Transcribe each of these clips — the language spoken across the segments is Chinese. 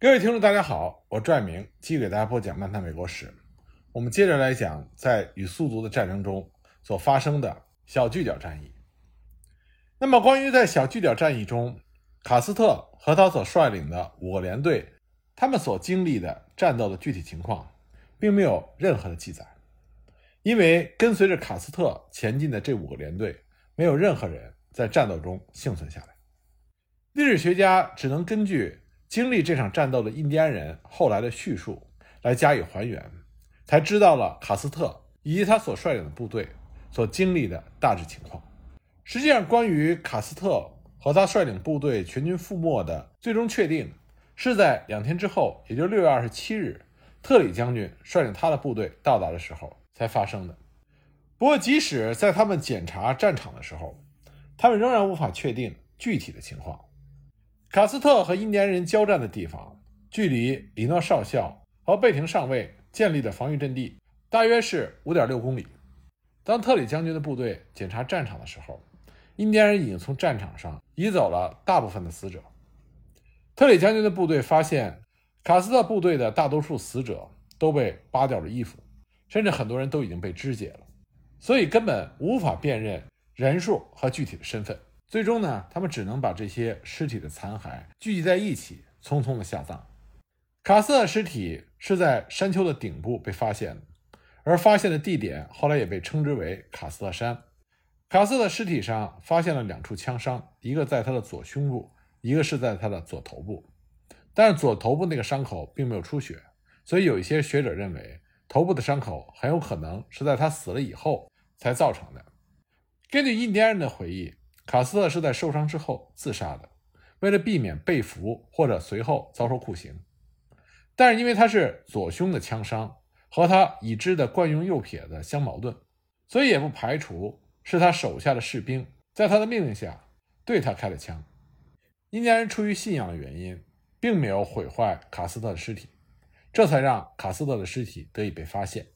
各位听众，大家好，我拽明继续给大家播讲《漫谈美国史》。我们接着来讲在与苏族的战争中所发生的小巨角战役。那么，关于在小巨角战役中，卡斯特和他所率领的五个连队，他们所经历的战斗的具体情况，并没有任何的记载，因为跟随着卡斯特前进的这五个连队，没有任何人在战斗中幸存下来。历史学家只能根据。经历这场战斗的印第安人后来的叙述来加以还原，才知道了卡斯特以及他所率领的部队所经历的大致情况。实际上，关于卡斯特和他率领部队全军覆没的最终确定，是在两天之后，也就是六月二十七日，特里将军率领他的部队到达的时候才发生的。不过，即使在他们检查战场的时候，他们仍然无法确定具体的情况。卡斯特和印第安人交战的地方，距离里诺少校和贝廷上尉建立的防御阵地大约是五点六公里。当特里将军的部队检查战场的时候，印第安人已经从战场上移走了大部分的死者。特里将军的部队发现，卡斯特部队的大多数死者都被扒掉了衣服，甚至很多人都已经被肢解了，所以根本无法辨认人数和具体的身份。最终呢，他们只能把这些尸体的残骸聚集在一起，匆匆的下葬。卡斯的尸体是在山丘的顶部被发现的，而发现的地点后来也被称之为卡斯特山。卡斯的尸体上发现了两处枪伤，一个在他的左胸部，一个是在他的左头部。但是左头部那个伤口并没有出血，所以有一些学者认为头部的伤口很有可能是在他死了以后才造成的。根据印第安人的回忆。卡斯特是在受伤之后自杀的，为了避免被俘或者随后遭受酷刑。但是因为他是左胸的枪伤和他已知的惯用右撇子相矛盾，所以也不排除是他手下的士兵在他的命令下对他开了枪。印第安人出于信仰的原因，并没有毁坏卡斯特的尸体，这才让卡斯特的尸体得以被发现。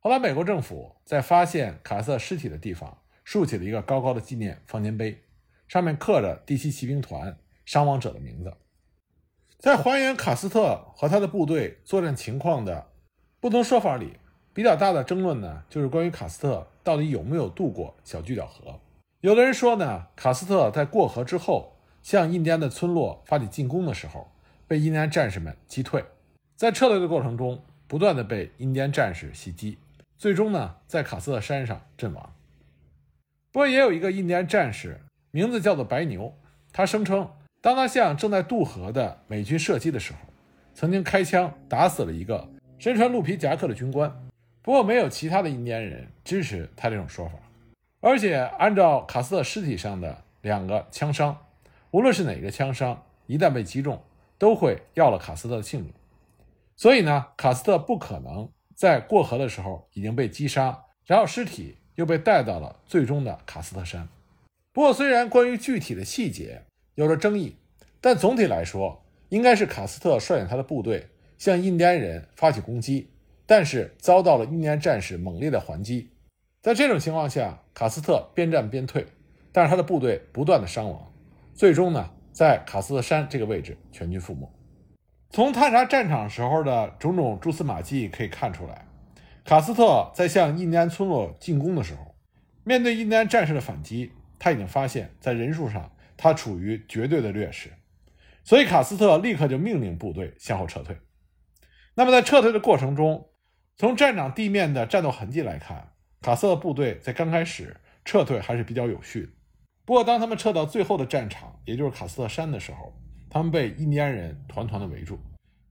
后来，美国政府在发现卡斯特尸体的地方。竖起了一个高高的纪念方尖碑，上面刻着第七骑兵团伤亡者的名字。在还原卡斯特和他的部队作战情况的不同说法里，比较大的争论呢，就是关于卡斯特到底有没有渡过小巨角河。有的人说呢，卡斯特在过河之后向印第安的村落发起进攻的时候，被印第安战士们击退，在撤退的过程中不断的被印第安战士袭击，最终呢，在卡斯特山上阵亡。不过也有一个印第安战士，名字叫做白牛。他声称，当他向正在渡河的美军射击的时候，曾经开枪打死了一个身穿鹿皮夹克的军官。不过没有其他的印第安人支持他这种说法。而且按照卡斯特尸体上的两个枪伤，无论是哪个枪伤，一旦被击中，都会要了卡斯特的性命。所以呢，卡斯特不可能在过河的时候已经被击杀，然后尸体。又被带到了最终的卡斯特山。不过，虽然关于具体的细节有了争议，但总体来说，应该是卡斯特率领他的部队向印第安人发起攻击，但是遭到了印第安战士猛烈的还击。在这种情况下，卡斯特边战边退，但是他的部队不断的伤亡，最终呢，在卡斯特山这个位置全军覆没。从探查战场时候的种种蛛丝马迹可以看出来。卡斯特在向印第安村落进攻的时候，面对印第安战士的反击，他已经发现，在人数上他处于绝对的劣势，所以卡斯特立刻就命令部队向后撤退。那么在撤退的过程中，从战场地面的战斗痕迹来看，卡斯特部队在刚开始撤退还是比较有序的。不过，当他们撤到最后的战场，也就是卡斯特山的时候，他们被印第安人团团的围住，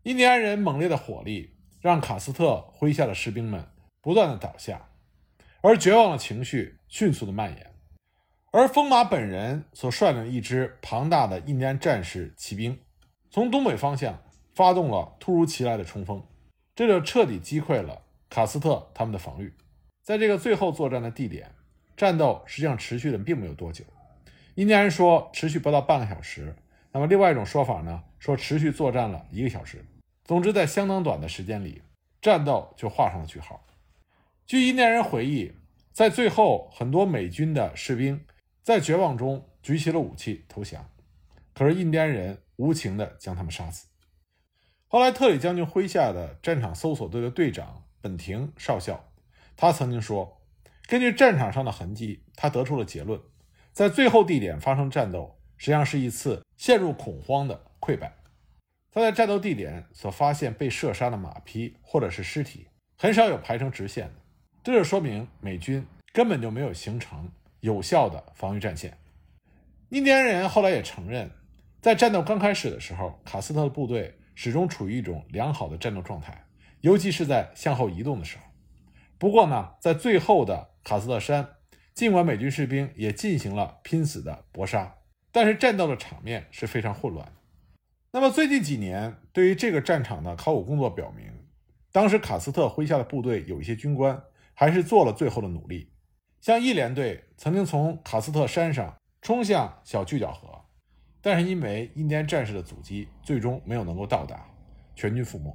印第安人猛烈的火力。让卡斯特麾下的士兵们不断的倒下，而绝望的情绪迅速的蔓延。而风马本人所率领一支庞大的印第安战士骑兵，从东北方向发动了突如其来的冲锋，这就彻底击溃了卡斯特他们的防御。在这个最后作战的地点，战斗实际上持续的并没有多久。印第安人说持续不到半个小时，那么另外一种说法呢，说持续作战了一个小时。总之，在相当短的时间里，战斗就画上了句号。据印第安人回忆，在最后，很多美军的士兵在绝望中举起了武器投降，可是印第安人无情地将他们杀死。后来，特里将军麾下的战场搜索队的队长本廷少校，他曾经说，根据战场上的痕迹，他得出了结论，在最后地点发生战斗，实际上是一次陷入恐慌的溃败。他在战斗地点所发现被射杀的马匹或者是尸体，很少有排成直线的，这就说明美军根本就没有形成有效的防御战线。印第安人后来也承认，在战斗刚开始的时候，卡斯特的部队始终处于一种良好的战斗状态，尤其是在向后移动的时候。不过呢，在最后的卡斯特山，尽管美军士兵也进行了拼死的搏杀，但是战斗的场面是非常混乱的。那么最近几年，对于这个战场的考古工作表明，当时卡斯特麾下的部队有一些军官还是做了最后的努力，像一连队曾经从卡斯特山上。冲向小巨角河，但是因为印第安战士的阻击，最终没有能够到达，全军覆没。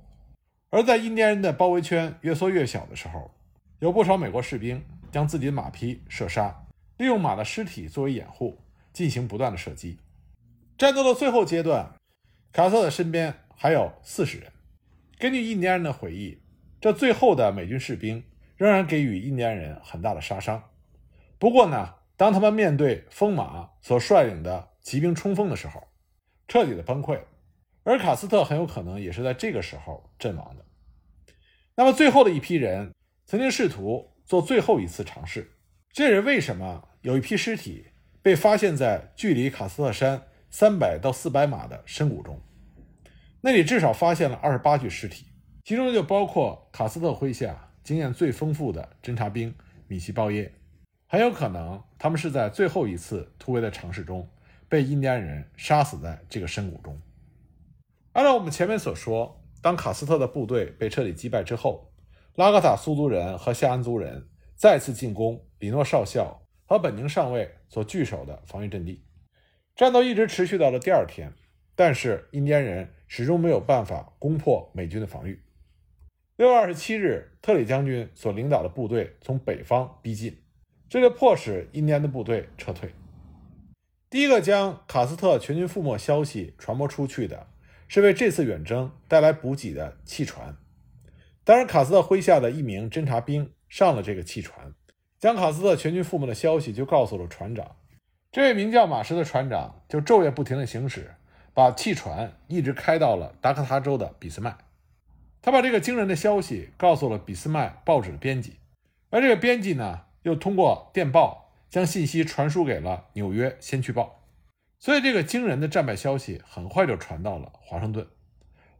而在印第安人的包围圈越缩越小的时候，有不少美国士兵将自己的马匹射杀，利用马的尸体作为掩护，进行不断的射击。战斗的最后阶段，卡斯特的身边还有四十人。根据印第安人的回忆，这最后的美军士兵仍然给予印第安人很大的杀伤。不过呢？当他们面对风马所率领的骑兵冲锋的时候，彻底的崩溃，而卡斯特很有可能也是在这个时候阵亡的。那么最后的一批人曾经试图做最后一次尝试，这也是为什么有一批尸体被发现在距离卡斯特山三百到四百码的深谷中，那里至少发现了二十八具尸体，其中就包括卡斯特麾下经验最丰富的侦察兵米西鲍耶。很有可能，他们是在最后一次突围的尝试中，被印第安人杀死在这个深谷中。按照我们前面所说，当卡斯特的部队被彻底击败之后，拉格塔苏族人和夏安族人再次进攻里诺少校和本宁上尉所据守的防御阵地。战斗一直持续到了第二天，但是印第安人始终没有办法攻破美军的防御。六月二十七日，特里将军所领导的部队从北方逼近。这就迫使印第安的部队撤退。第一个将卡斯特全军覆没消息传播出去的是为这次远征带来补给的汽船。当然，卡斯特麾下的一名侦察兵上了这个汽船，将卡斯特全军覆没的消息就告诉了船长。这位名叫马什的船长就昼夜不停地行驶，把汽船一直开到了达科他州的俾斯麦。他把这个惊人的消息告诉了俾斯麦报纸的编辑，而这个编辑呢？又通过电报将信息传输给了纽约《先驱报》，所以这个惊人的战败消息很快就传到了华盛顿。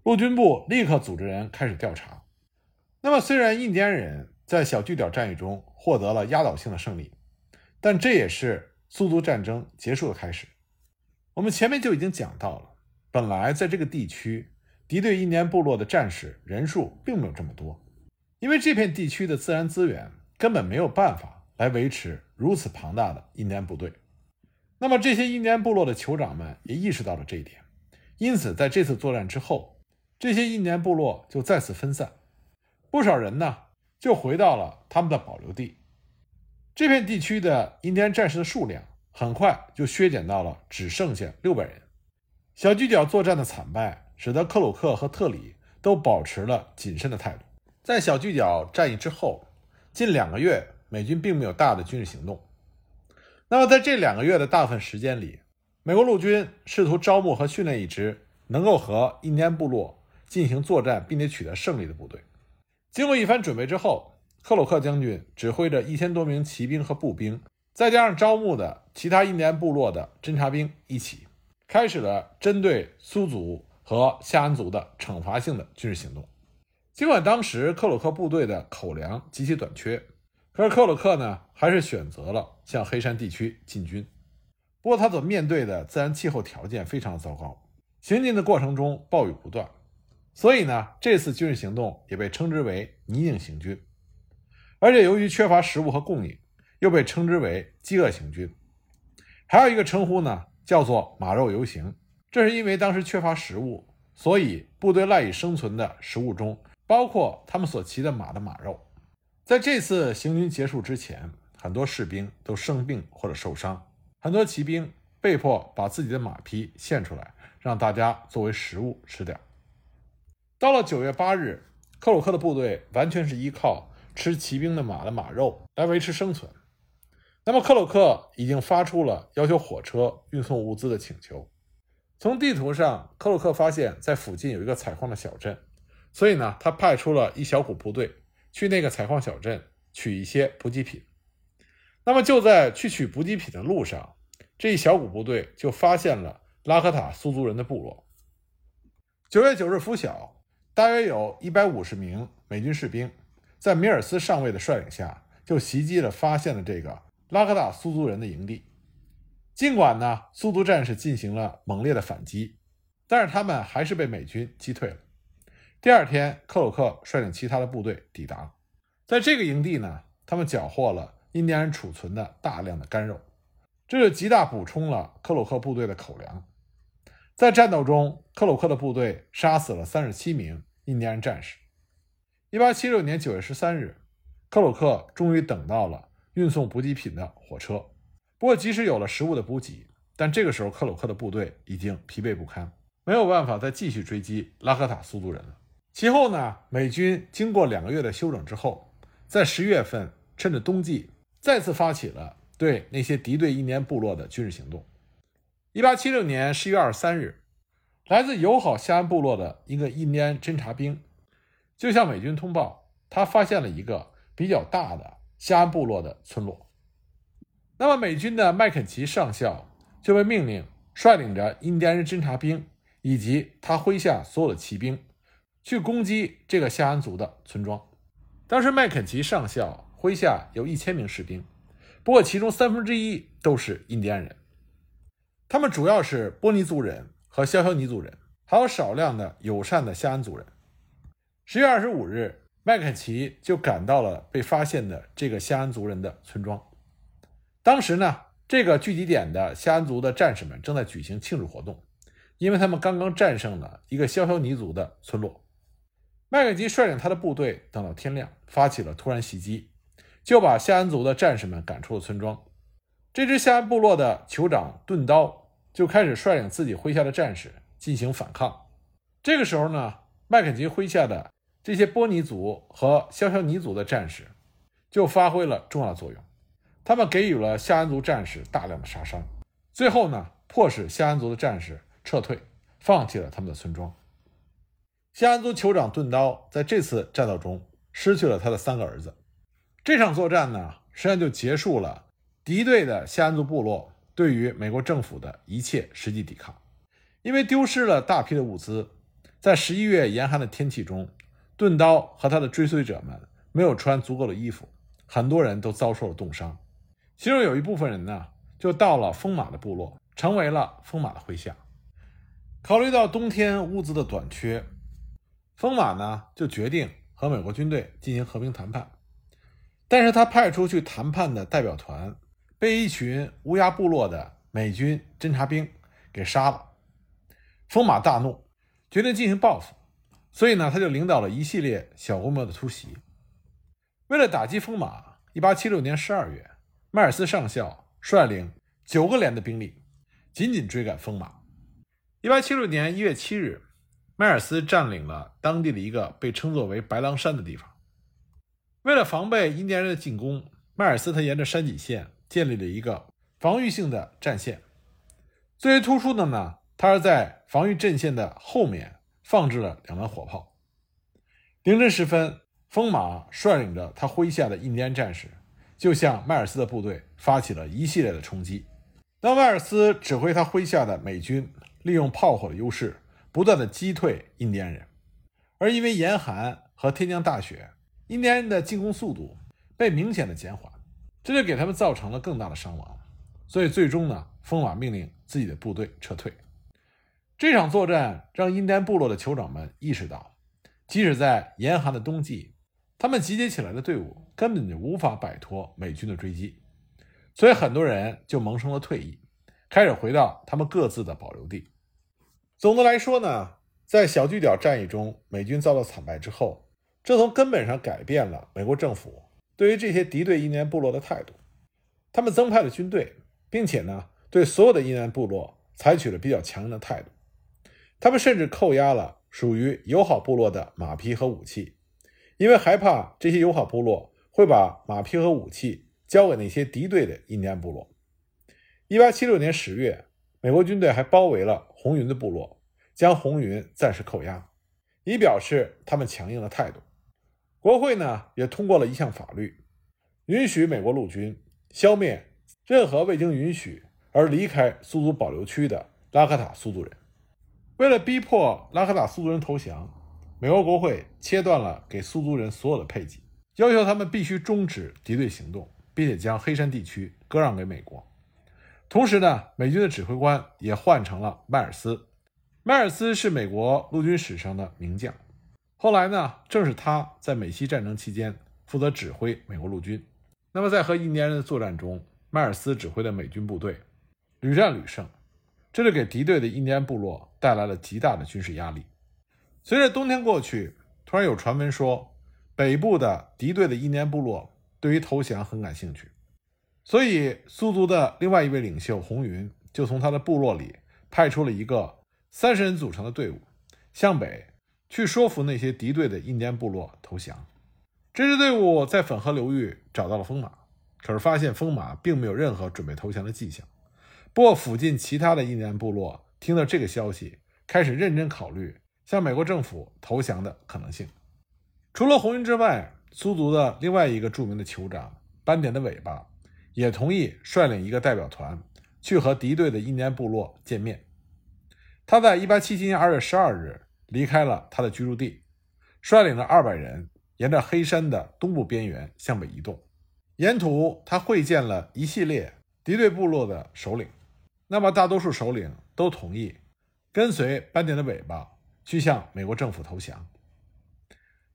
陆军部立刻组织人开始调查。那么，虽然印第安人在小巨鸟战役中获得了压倒性的胜利，但这也是苏族战争结束的开始。我们前面就已经讲到了，本来在这个地区，敌对印第安部落的战士人数并没有这么多，因为这片地区的自然资源。根本没有办法来维持如此庞大的印第安部队。那么这些印第安部落的酋长们也意识到了这一点，因此在这次作战之后，这些印第安部落就再次分散，不少人呢就回到了他们的保留地。这片地区的印第安战士的数量很快就削减到了只剩下六百人。小犄角作战的惨败使得克鲁克和特里都保持了谨慎的态度。在小犄角战役之后。近两个月，美军并没有大的军事行动。那么，在这两个月的大部分时间里，美国陆军试图招募和训练一支能够和印第安部落进行作战并且取得胜利的部队。经过一番准备之后，克鲁克将军指挥着一千多名骑兵和步兵，再加上招募的其他印第安部落的侦察兵，一起开始了针对苏族和夏安族的惩罚性的军事行动。尽管当时克鲁克部队的口粮极其短缺，可是克鲁克呢还是选择了向黑山地区进军。不过他所面对的自然气候条件非常糟糕，行进的过程中暴雨不断，所以呢这次军事行动也被称之为泥泞行军。而且由于缺乏食物和供应，又被称之为饥饿行军。还有一个称呼呢叫做马肉游行，这是因为当时缺乏食物，所以部队赖以生存的食物中。包括他们所骑的马的马肉，在这次行军结束之前，很多士兵都生病或者受伤，很多骑兵被迫把自己的马匹献出来，让大家作为食物吃掉。到了九月八日，克鲁克的部队完全是依靠吃骑兵的马的马肉来维持生存。那么，克鲁克已经发出了要求火车运送物资的请求。从地图上，克鲁克发现，在附近有一个采矿的小镇，所以呢，他派出了一小股部队去那个采矿小镇取一些补给品。那么，就在去取补给品的路上，这一小股部队就发现了拉科塔苏族人的部落。九月九日拂晓，大约有一百五十名美军士兵，在米尔斯上尉的率领下，就袭击了发现了这个拉科塔苏族人的营地。尽管呢，苏族战士进行了猛烈的反击，但是他们还是被美军击退了。第二天，克鲁克率领其他的部队抵达，在这个营地呢，他们缴获了印第安人储存的大量的干肉，这就极大补充了克鲁克部队的口粮。在战斗中，克鲁克的部队杀死了三十七名印第安战士。一八七六年九月十三日，克鲁克终于等到了运送补给品的火车。不过，即使有了食物的补给，但这个时候克鲁克的部队已经疲惫不堪，没有办法再继续追击拉科塔苏族人了。其后呢，美军经过两个月的休整之后，在十月份趁着冬季，再次发起了对那些敌对印第安部落的军事行动。一八七六年十一月二十三日，来自友好夏安部落的一个印第安侦察兵就向美军通报，他发现了一个比较大的夏安部落的村落。那么，美军的麦肯齐上校就被命令率领着印第安人侦察兵以及他麾下所有的骑兵，去攻击这个夏安族的村庄。当时，麦肯齐上校麾下有一千名士兵，不过其中三分之一都是印第安人，他们主要是波尼族人和肖肖尼族人，还有少量的友善的夏安族人。十月二十五日，麦肯齐就赶到了被发现的这个夏安族人的村庄。当时呢，这个聚集点的夏安族的战士们正在举行庆祝活动，因为他们刚刚战胜了一个肖肖尼族的村落。麦肯齐率领他的部队等到天亮，发起了突然袭击，就把夏安族的战士们赶出了村庄。这支夏安部落的酋长钝刀就开始率领自己麾下的战士进行反抗。这个时候呢，麦肯齐麾下的这些波尼族和肖肖尼族的战士就发挥了重要作用。他们给予了夏安族战士大量的杀伤，最后呢，迫使夏安族的战士撤退，放弃了他们的村庄。夏安族酋长钝刀在这次战斗中失去了他的三个儿子。这场作战呢，实际上就结束了敌对的夏安族部落对于美国政府的一切实际抵抗。因为丢失了大批的物资，在十一月严寒的天气中，钝刀和他的追随者们没有穿足够的衣服，很多人都遭受了冻伤。其中有一部分人呢，就到了风马的部落，成为了风马的麾下。考虑到冬天物资的短缺，风马呢就决定和美国军队进行和平谈判。但是他派出去谈判的代表团被一群乌鸦部落的美军侦察兵给杀了。风马大怒，决定进行报复，所以呢，他就领导了一系列小规模的突袭。为了打击风马，一八七六年十二月。迈尔斯上校率领九个连的兵力，紧紧追赶风马。一八七六年一月七日，迈尔斯占领了当地的一个被称作为白狼山的地方。为了防备印第安人的进攻，迈尔斯他沿着山脊线建立了一个防御性的战线。最为突出的呢，他是在防御阵线的后面放置了两门火炮。凌晨时分，风马率领着他麾下的印第安战士。就向迈尔斯的部队发起了一系列的冲击。当迈尔斯指挥他麾下的美军利用炮火的优势，不断的击退印第安人，而因为严寒和天降大雪，印第安人的进攻速度被明显的减缓，这就给他们造成了更大的伤亡。所以最终呢，风马命令自己的部队撤退。这场作战让印第安部落的酋长们意识到，即使在严寒的冬季，他们集结起来的队伍。根本就无法摆脱美军的追击，所以很多人就萌生了退役，开始回到他们各自的保留地。总的来说呢，在小巨角战役中，美军遭到惨败之后，这从根本上改变了美国政府对于这些敌对印第安部落的态度。他们增派了军队，并且呢，对所有的印第安部落采取了比较强硬的态度。他们甚至扣押了属于友好部落的马匹和武器，因为害怕这些友好部落会把马匹和武器交给那些敌对的印第安部落。1876年10月，美国军队还包围了红云的部落，将红云暂时扣押，以表示他们强硬的态度。国会呢也通过了一项法律，允许美国陆军消灭任何未经允许而离开苏族保留区的拉卡塔苏族人。为了逼迫拉卡塔苏族人投降，美国国会切断了给苏族人所有的配给，要求他们必须终止敌对行动，并且将黑山地区割让给美国。同时呢，美军的指挥官也换成了迈尔斯。迈尔斯是美国陆军史上的名将。后来呢，正是他在美西战争期间负责指挥美国陆军。那么，在和印第安人的作战中，迈尔斯指挥的美军部队屡战屡胜，这就给敌对的印第安部落带来了极大的军事压力。随着冬天过去，突然有传闻说，北部的敌对的印第安部落对于投降很感兴趣，所以苏族的另外一位领袖红云就从他的部落里派出了一个三十人组成的队伍，向北。去说服那些敌对的印第安部落投降。这支队伍在粉河流域找到了风马，可是发现风马并没有任何准备投降的迹象。不过，附近其他的印第安部落听到这个消息，开始认真考虑向美国政府投降的可能性。除了红云之外，苏族的另外一个著名的酋长斑点的尾巴也同意率领一个代表团去和敌对的印第安部落见面。他在1877年2月12日。离开了他的居住地，率领了二百人，沿着黑山的东部边缘向北移动。沿途，他会见了一系列敌对部落的首领。那么，大多数首领都同意跟随斑点的尾巴去向美国政府投降。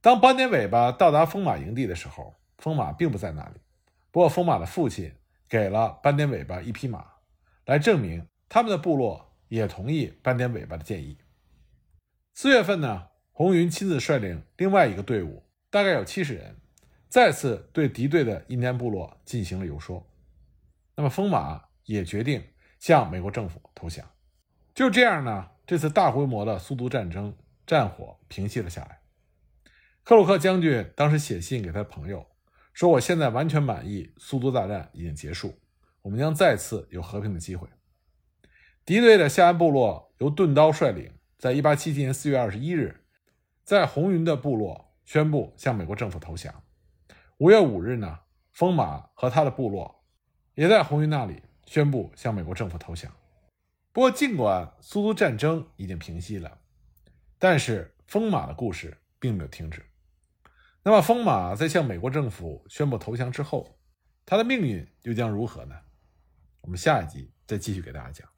当斑点尾巴到达风马营地的时候，风马并不在那里。不过，风马的父亲给了斑点尾巴一匹马，来证明他们的部落也同意斑点尾巴的建议。四月份呢，红云亲自率领另外一个队伍，大概有七十人，再次对敌对的印第安部落进行了游说。那么，风马也决定向美国政府投降。就这样呢，这次大规模的苏族战争战火平息了下来。克鲁克将军当时写信给他朋友说：“我现在完全满意，苏族大战已经结束，我们将再次有和平的机会。”敌对的夏安部落由钝刀率领。在一八七七年四月二十一日，在红云的部落宣布向美国政府投降。五月五日呢，风马和他的部落也在红云那里宣布向美国政府投降。不过，尽管苏苏战争已经平息了，但是风马的故事并没有停止。那么，风马在向美国政府宣布投降之后，他的命运又将如何呢？我们下一集再继续给大家讲。